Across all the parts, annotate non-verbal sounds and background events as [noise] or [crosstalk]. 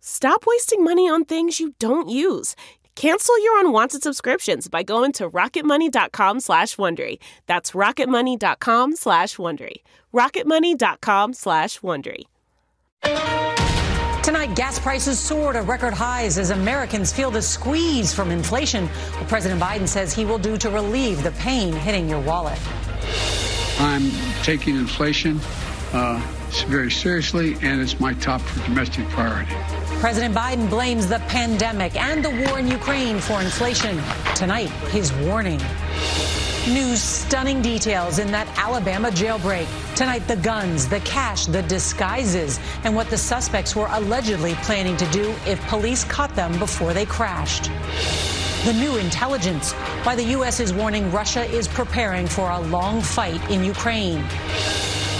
Stop wasting money on things you don't use. Cancel your unwanted subscriptions by going to rocketmoney.com slash Wondery. That's rocketmoney.com slash Wondery. rocketmoney.com slash Wondery. Tonight, gas prices soar to record highs as Americans feel the squeeze from inflation. What President Biden says he will do to relieve the pain hitting your wallet. I'm taking inflation uh, very seriously, and it's my top domestic priority. President Biden blames the pandemic and the war in Ukraine for inflation. Tonight, his warning. News stunning details in that Alabama jailbreak. Tonight, the guns, the cash, the disguises, and what the suspects were allegedly planning to do if police caught them before they crashed. The new intelligence, why the U.S. is warning Russia is preparing for a long fight in Ukraine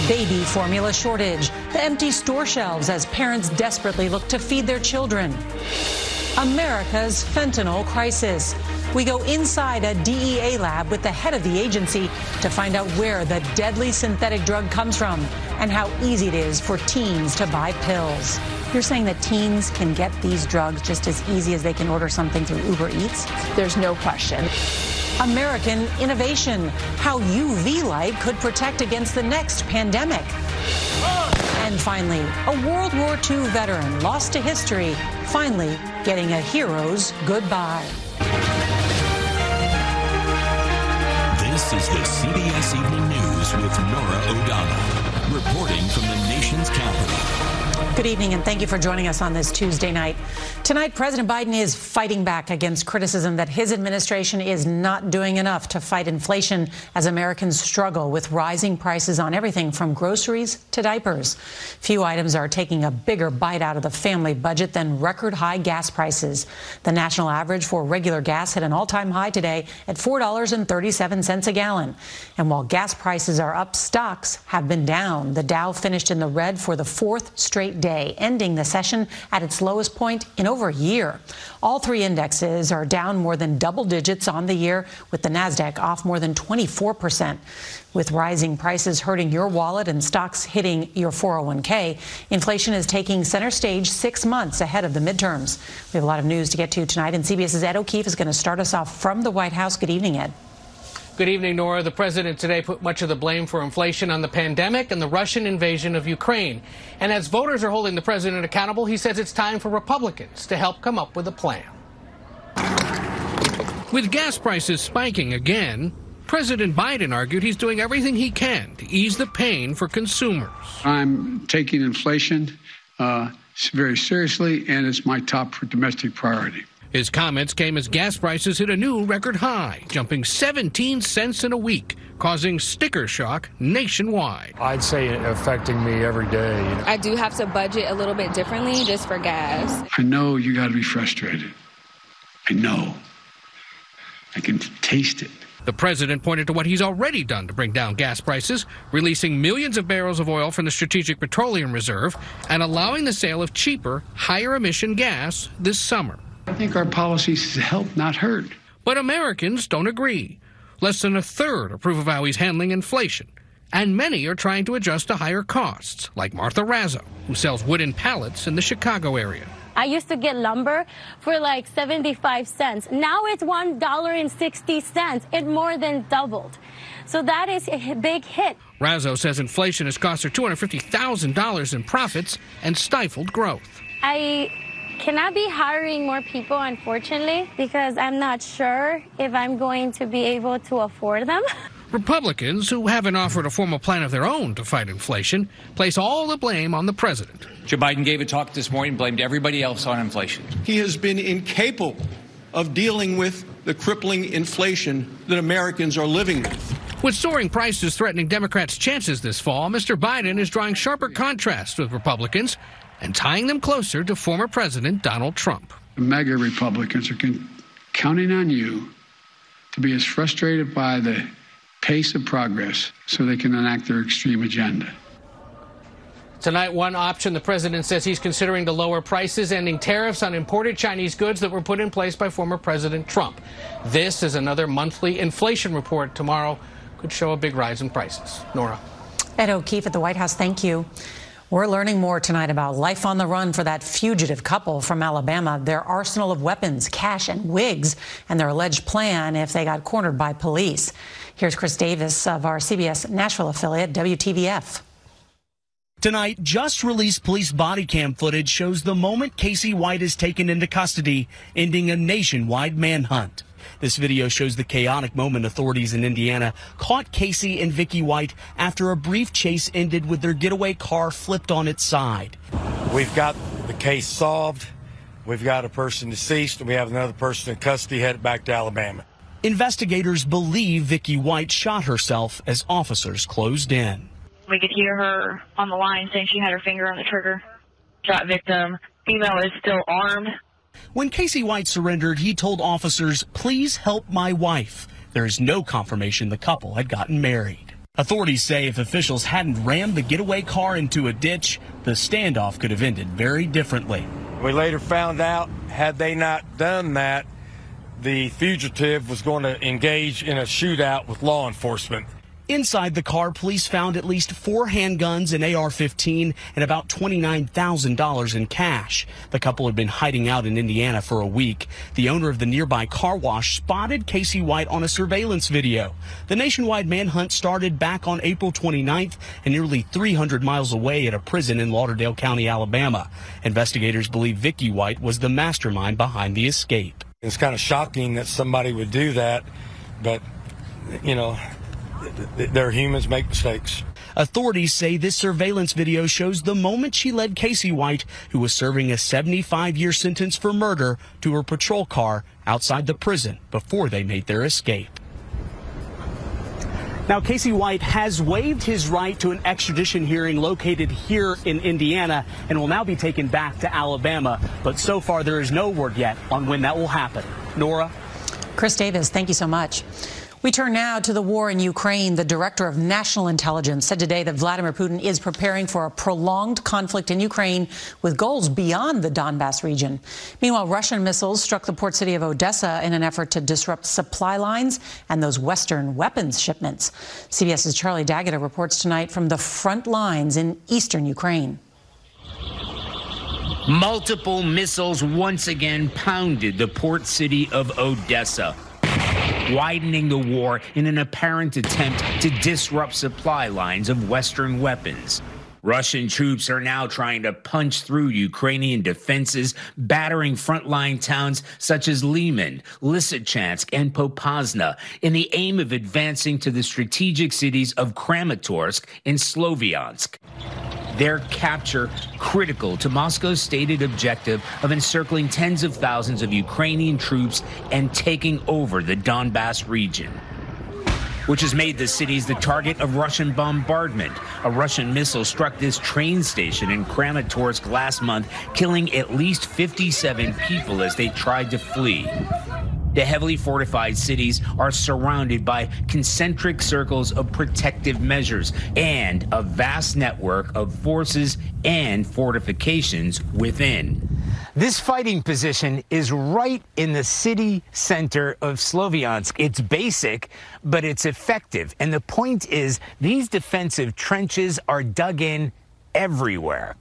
baby formula shortage, the empty store shelves as parents desperately look to feed their children. America's fentanyl crisis. We go inside a DEA lab with the head of the agency to find out where the deadly synthetic drug comes from and how easy it is for teens to buy pills. You're saying that teens can get these drugs just as easy as they can order something through Uber Eats? There's no question. American innovation, how UV light could protect against the next pandemic. And finally, a World War II veteran lost to history, finally getting a hero's goodbye. This is the CBS Evening News with Norah O'Donnell, reporting from the nation's capital. Good evening, and thank you for joining us on this Tuesday night. Tonight, President Biden is fighting back against criticism that his administration is not doing enough to fight inflation as Americans struggle with rising prices on everything from groceries to diapers. Few items are taking a bigger bite out of the family budget than record high gas prices. The national average for regular gas hit an all time high today at $4.37 a gallon. And while gas prices are up, stocks have been down. The Dow finished in the red for the fourth straight day, ending the session at its lowest point in over a year. All three indexes are down more than double digits on the year, with the NASDAQ off more than 24 percent. With rising prices hurting your wallet and stocks hitting your 401k, inflation is taking center stage six months ahead of the midterms. We have a lot of news to get to tonight, and CBS's Ed O'Keefe is going to start us off from the White House. Good evening, Ed. Good evening, Norah. The president today put much of the blame for inflation on the pandemic and the Russian invasion of Ukraine. And as voters are holding the president accountable, he says it's time for Republicans to help come up with a plan. With gas prices spiking again, President Biden argued he's doing everything he can to ease the pain for consumers. I'm taking inflation uh, very seriously, and it's my top domestic priority. His comments came as gas prices hit a new record high, jumping 17 cents in a week, causing sticker shock nationwide. I'd say it affecting me every day. You know. I do have to budget a little bit differently just for gas. I know you got to be frustrated. I know. I can taste it. The president pointed to what he's already done to bring down gas prices, releasing millions of barrels of oil from the Strategic Petroleum Reserve and allowing the sale of cheaper, higher emission gas this summer. I think our policies help, not hurt. But Americans don't agree. Less than a third approve of how he's handling inflation. And many are trying to adjust to higher costs, like Martha Razzo, who sells wooden pallets in the Chicago area. I used to get lumber for like 75 cents. Now it's $1.60. It more than doubled. So that is a big hit. Razzo says inflation has cost her $250,000 in profits and stifled growth. I cannot be hiring more people, unfortunately, because I'm not sure if I'm going to be able to afford them. [laughs] Republicans, who haven't offered a formal plan of their own to fight inflation, place all the blame on the president. Joe Biden gave a talk this morning, blamed everybody else on inflation. He has been incapable of dealing with the crippling inflation that Americans are living with. With soaring prices threatening Democrats' chances this fall, Mr. Biden is drawing sharper contrasts with Republicans and tying them closer to former President Donald Trump. The MAGA Republicans are counting on you to be as frustrated by the pace of progress so they can enact their extreme agenda. Tonight, one option the president says he's considering to lower prices, ending tariffs on imported Chinese goods that were put in place by former President Trump. This is another monthly inflation report tomorrow could show a big rise in prices. Norah. Ed O'Keefe at the White House, thank you. We're learning more tonight about life on the run for that fugitive couple from Alabama, their arsenal of weapons, cash, and wigs, and their alleged plan if they got cornered by police. Here's Chris Davis of our CBS Nashville affiliate, WTVF. Tonight, just released police body cam footage shows the moment Casey White is taken into custody, ending a nationwide manhunt. This video shows the chaotic moment authorities in Indiana caught Casey and Vicky White after a brief chase ended with their getaway car flipped on its side. We've got the case solved. We've got a person deceased, and we have another person in custody headed back to Alabama. Investigators believe Vicky White shot herself as officers closed in. We could hear her on the line saying she had her finger on the trigger. Shot victim. Female is still armed. When Casey White surrendered, he told officers, please help my wife. There is no confirmation the couple had gotten married. Authorities say if officials hadn't rammed the getaway car into a ditch, the standoff could have ended very differently. We later found out, had they not done that, the fugitive was going to engage in a shootout with law enforcement. Inside the car, police found at least four handguns, an AR 15, and about $29,000 in cash. The couple had been hiding out in Indiana for a week. The owner of the nearby car wash spotted Casey White on a surveillance video. The nationwide manhunt started back on April 29th and nearly 300 miles away at a prison in Lauderdale County, Alabama. Investigators believe Vicky White was the mastermind behind the escape. It's kind of shocking that somebody would do that, but, you know, they're humans, make mistakes. Authorities say this surveillance video shows the moment she led Casey White, who was serving a 75 year sentence for murder, to her patrol car outside the prison before they made their escape. Now, Casey White has waived his right to an extradition hearing located here in Indiana and will now be taken back to Alabama. But so far, there is no word yet on when that will happen. Norah? Chris Davis, thank you so much. We turn now to the war in Ukraine. The director of national intelligence said today that Vladimir Putin is preparing for a prolonged conflict in Ukraine with goals beyond the Donbass region. Meanwhile, Russian missiles struck the port city of Odessa in an effort to disrupt supply lines and those Western weapons shipments. CBS's Charlie D'Agata reports tonight from the front lines in eastern Ukraine. Multiple missiles once again pounded the port city of Odessa widening the war in an apparent attempt to disrupt supply lines of Western weapons. Russian troops are now trying to punch through Ukrainian defenses, battering frontline towns such as Lyman, Lysychansk, and Popasna in the aim of advancing to the strategic cities of Kramatorsk and Sloviansk their capture critical to Moscow's stated objective of encircling tens of thousands of Ukrainian troops and taking over the Donbass region which has made the cities the target of Russian bombardment. A Russian missile struck this train station in Kramatorsk last month, killing at least 57 people as they tried to flee. The heavily fortified cities are surrounded by concentric circles of protective measures and a vast network of forces and fortifications within. This fighting position is right in the city center of Sloviansk. It's basic, but it's effective. And the point is, these defensive trenches are dug in everywhere.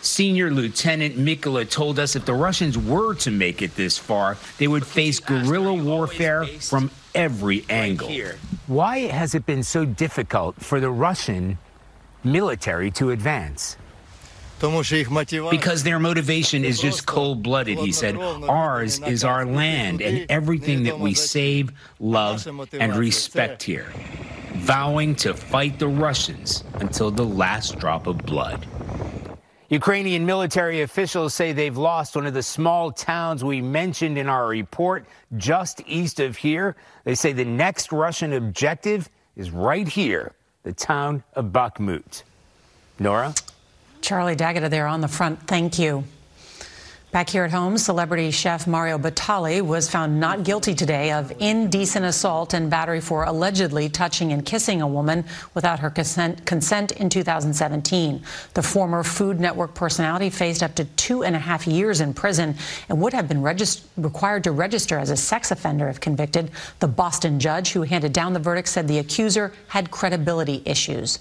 Senior Lieutenant Mikula told us if the Russians were to make it this far, they would face guerrilla warfare from every angle. Why has it been so difficult for the Russian military to advance? Because their motivation is just cold blooded, he said. Ours is our land and everything that we save, love, and respect here. Vowing to fight the Russians until the last drop of blood. Ukrainian military officials say they've lost one of the small towns we mentioned in our report just east of here. They say the next Russian objective is right here, the town of Bakhmut. Norah? Charlie D'Agata there on the front. Thank you. Back here at home, celebrity chef Mario Batali was found not guilty today of indecent assault and battery for allegedly touching and kissing a woman without her consent, consent in 2017. The former Food Network personality faced up to two and a half years in prison and would have been required to register as a sex offender if convicted. The Boston judge who handed down the verdict said the accuser had credibility issues.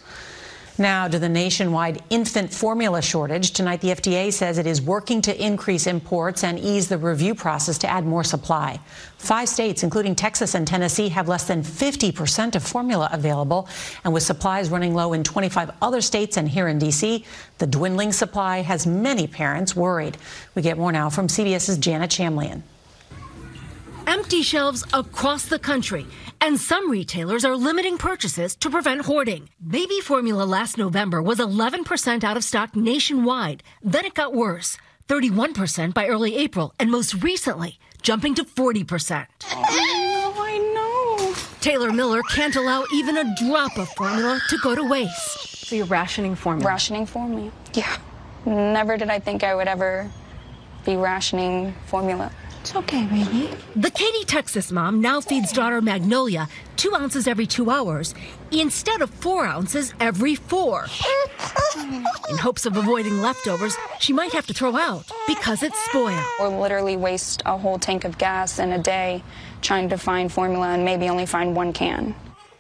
Now to the nationwide infant formula shortage. Tonight, the FDA says it is working to increase imports and ease the review process to add more supply. Five states, including Texas and Tennessee, have less than 50% of formula available. And with supplies running low in 25 other states and here in D.C., the dwindling supply has many parents worried. We get more now from CBS's Jana Shamlian. Empty shelves across the country and some retailers are limiting purchases to prevent hoarding. Baby formula last November was 11% out of stock nationwide. Then it got worse, 31% by early April, and most recently, jumping to 40%. Oh, I know. Taylor Miller can't allow even a drop of formula to go to waste. So you're rationing formula? Rationing formula. Yeah. Never did I think I would ever be rationing formula. It's okay, baby. The Katy, Texas mom now feeds daughter Magnolia two ounces every two hours instead of four ounces every four. [laughs] In hopes of avoiding leftovers, she might have to throw out because it's spoiled. We'll literally waste a whole tank of gas in a day trying to find formula and maybe only find one can.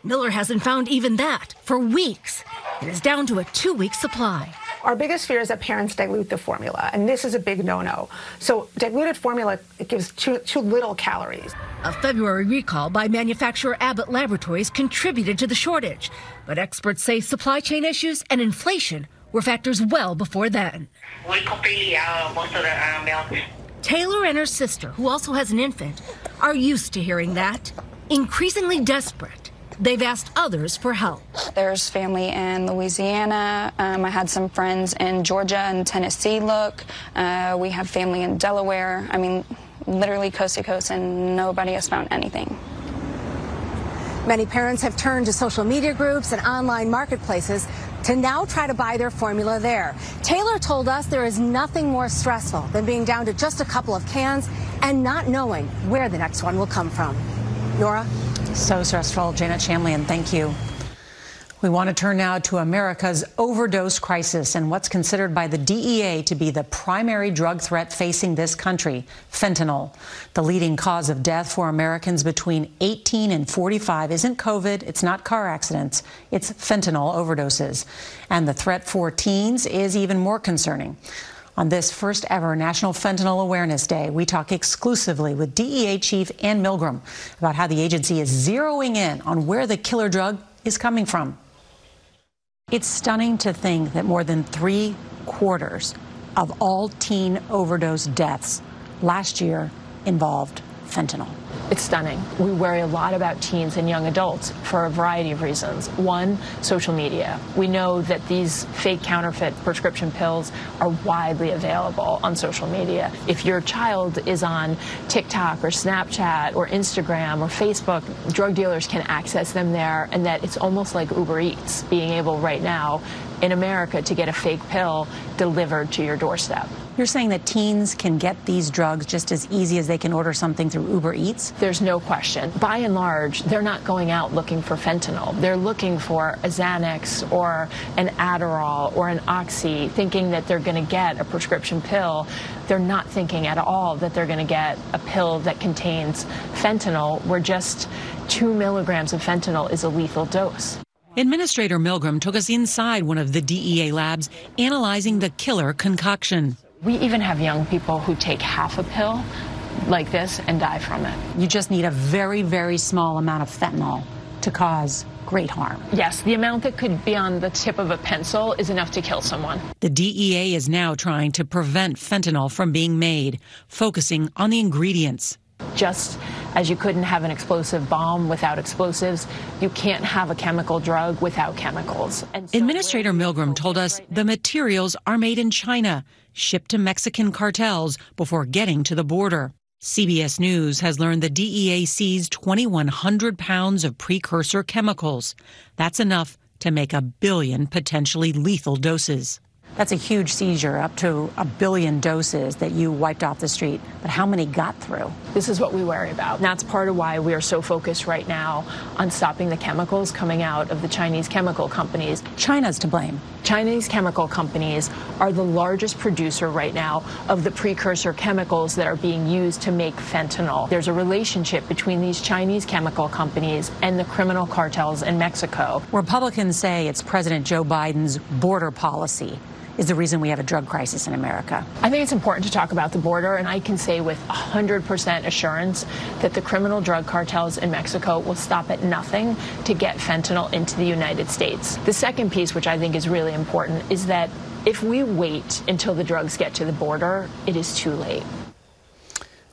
Miller hasn't found even that for weeks. It is down to a two week supply. Our biggest fear is that parents dilute the formula, and this is a big no-no. So diluted formula, it gives too, too little calories. A February recall by manufacturer Abbott Laboratories contributed to the shortage, but experts say supply chain issues and inflation were factors well before then. We completely out most of the uh, milk. Taylor and her sister, who also has an infant, are used to hearing that. Increasingly desperate, They've asked others for help. There's family in Louisiana. Um, I had some friends in Georgia and Tennessee look. Uh, we have family in Delaware. I mean, literally coast to coast, and nobody has found anything. Many parents have turned to social media groups and online marketplaces to now try to buy their formula there. Taylor told us there is nothing more stressful than being down to just a couple of cans and not knowing where the next one will come from. Norah? So stressful. Janet Shamlian, thank you. We want to turn now to America's overdose crisis and what's considered by the DEA to be the primary drug threat facing this country fentanyl. The leading cause of death for Americans between 18 and 45 isn't COVID, it's not car accidents, it's fentanyl overdoses. And the threat for teens is even more concerning. On this first ever National Fentanyl Awareness Day, we talk exclusively with DEA Chief Anne Milgram about how the agency is zeroing in on where the killer drug is coming from. It's stunning to think that more than three quarters of all teen overdose deaths last year involved fentanyl. It's stunning. We worry a lot about teens and young adults for a variety of reasons. One, social media. We know that these fake counterfeit prescription pills are widely available on social media. If your child is on TikTok or Snapchat or Instagram or Facebook, drug dealers can access them there, and that it's almost like Uber Eats being able right now in America to get a fake pill delivered to your doorstep. You're saying that teens can get these drugs just as easy as they can order something through Uber Eats? There's no question. By and large, they're not going out looking for fentanyl. They're looking for a Xanax or an Adderall or an Oxy, thinking that they're going to get a prescription pill. They're not thinking at all that they're going to get a pill that contains fentanyl, where just two milligrams of fentanyl is a lethal dose. Administrator Milgram took us inside one of the DEA labs analyzing the killer concoction. We even have young people who take half a pill like this and die from it. You just need a very, very small amount of fentanyl to cause great harm. Yes, the amount that could be on the tip of a pencil is enough to kill someone. The DEA is now trying to prevent fentanyl from being made, focusing on the ingredients. Just as you couldn't have an explosive bomb without explosives, you can't have a chemical drug without chemicals. So Administrator Milgram told us right the materials are made in China, shipped to Mexican cartels before getting to the border. CBS News has learned the DEA seized 2,100 pounds of precursor chemicals. That's enough to make a billion potentially lethal doses. That's a huge seizure, up to a billion doses that you wiped off the street. But how many got through? This is what we worry about. And that's part of why we are so focused right now on stopping the chemicals coming out of the Chinese chemical companies. China's to blame. Chinese chemical companies are the largest producer right now of the precursor chemicals that are being used to make fentanyl. There's a relationship between these Chinese chemical companies and the criminal cartels in Mexico. Republicans say it's President Joe Biden's border policy is the reason we have a drug crisis in America. I think it's important to talk about the border, and I can say with 100% assurance that the criminal drug cartels in Mexico will stop at nothing to get fentanyl into the United States. The second piece, which I think is really important, is that if we wait until the drugs get to the border, it is too late.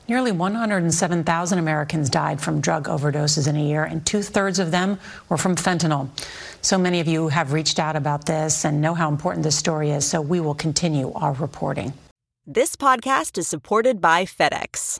Nearly 107,000 Americans died from drug overdoses in a year, and two thirds of them were from fentanyl. So many of you have reached out about this and know how important this story is, so we will continue our reporting. This podcast is supported by FedEx.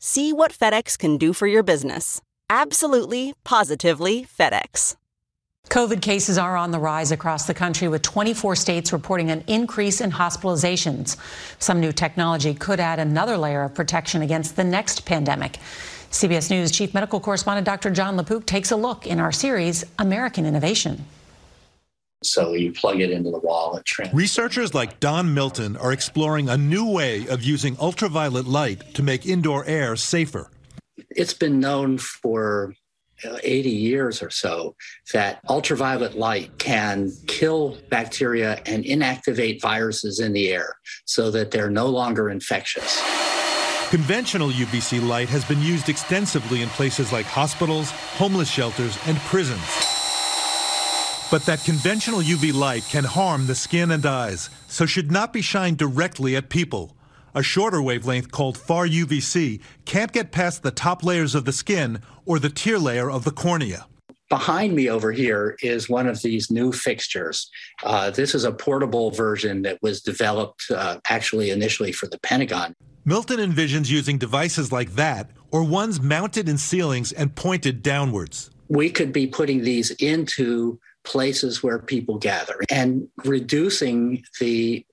See what FedEx can do for your business. Absolutely, positively FedEx. COVID cases are on the rise across the country, with 24 states reporting an increase in hospitalizations. Some new technology could add another layer of protection against the next pandemic. CBS News Chief Medical Correspondent Dr. Jon LaPook takes a look in our series, American Innovation. So you plug it into the wall and trans. Researchers like Don Milton are exploring a new way of using ultraviolet light to make indoor air safer. It's been known for uh, 80 years or so that ultraviolet light can kill bacteria and inactivate viruses in the air so that they're no longer infectious. Conventional UVC light has been used extensively in places like hospitals, homeless shelters, and prisons. But that conventional UV light can harm the skin and eyes, so should not be shined directly at people. A shorter wavelength called far UVC can't get past the top layers of the skin or the tear layer of the cornea. Behind me over here is one of these new fixtures. Uh, this is a portable version that was developed uh, actually initially for the Pentagon. Milton envisions using devices like that or ones mounted in ceilings and pointed downwards. We could be putting these into places where people gather and reducing the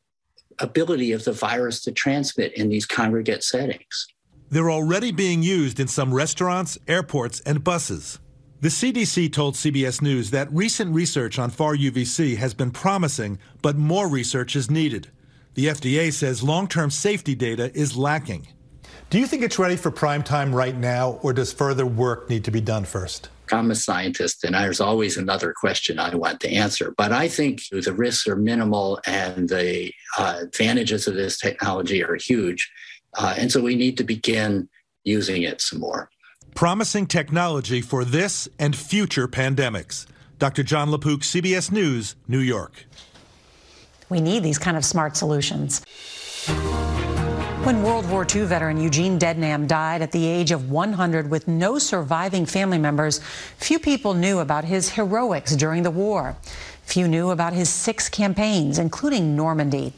ability of the virus to transmit in these congregate settings. They're already being used in some restaurants, airports, and buses. The CDC told CBS News that recent research on far UVC has been promising, but more research is needed. The FDA says long term safety data is lacking. Do you think it's ready for prime time right now, or does further work need to be done first? I'm a scientist, and there's always another question I want to answer. But I think the risks are minimal and the uh, advantages of this technology are huge. Uh, and so we need to begin using it some more. Promising technology for this and future pandemics. Dr. Jon LaPook, CBS News, New York. We need these kind of smart solutions. When World War II veteran Eugene Dednam died at the age of 100 with no surviving family members, few people knew about his heroics during the war. Few knew about his six campaigns, including Normandy.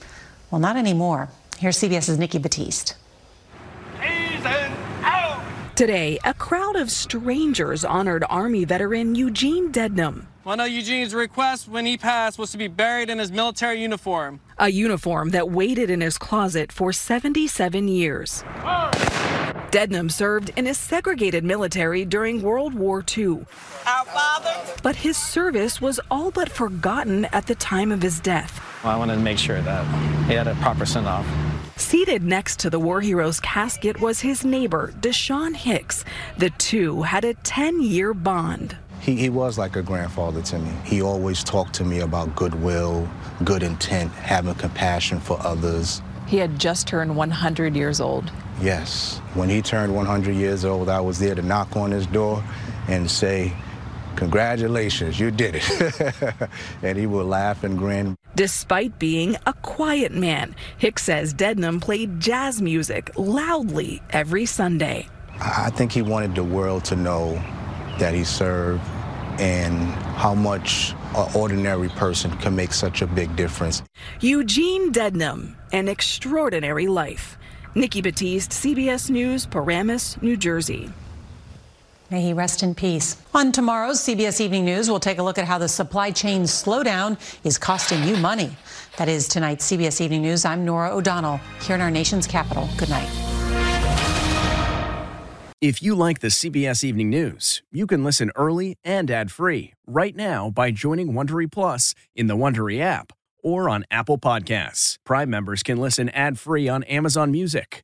Well, not anymore. Here's CBS's Nikki Battiste. Today, a crowd of strangers honored Army veteran Eugene Dednam. One of Eugene's requests when he passed was to be buried in his military uniform. A uniform that waited in his closet for 77 years. Dednam served in a segregated military during World War II. Our Father. But his service was all but forgotten at the time of his death. Well, I wanted to make sure that he had a proper send off. Seated next to the war hero's casket was his neighbor, Deshaun Hicks. The two had a 10 year bond. He, he was like a grandfather to me. He always talked to me about goodwill, good intent, having compassion for others. He had just turned 100 years old. Yes. When he turned 100 years old, I was there to knock on his door and say, Congratulations, you did it. [laughs] and he would laugh and grin. Despite being a quiet man, Hicks says Dednam played jazz music loudly every Sunday. I think he wanted the world to know that he served and how much an ordinary person can make such a big difference. Eugene Dednam, an extraordinary life. Nikki Battiste, CBS News, Paramus, New Jersey. May he rest in peace. On tomorrow's CBS Evening News, we'll take a look at how the supply chain slowdown is costing you money. That is tonight's CBS Evening News. I'm Norah O'Donnell here in our nation's capital. Good night. If you like the CBS Evening News, you can listen early and ad-free right now by joining Wondery Plus in the Wondery app or on Apple Podcasts. Prime members can listen ad-free on Amazon Music.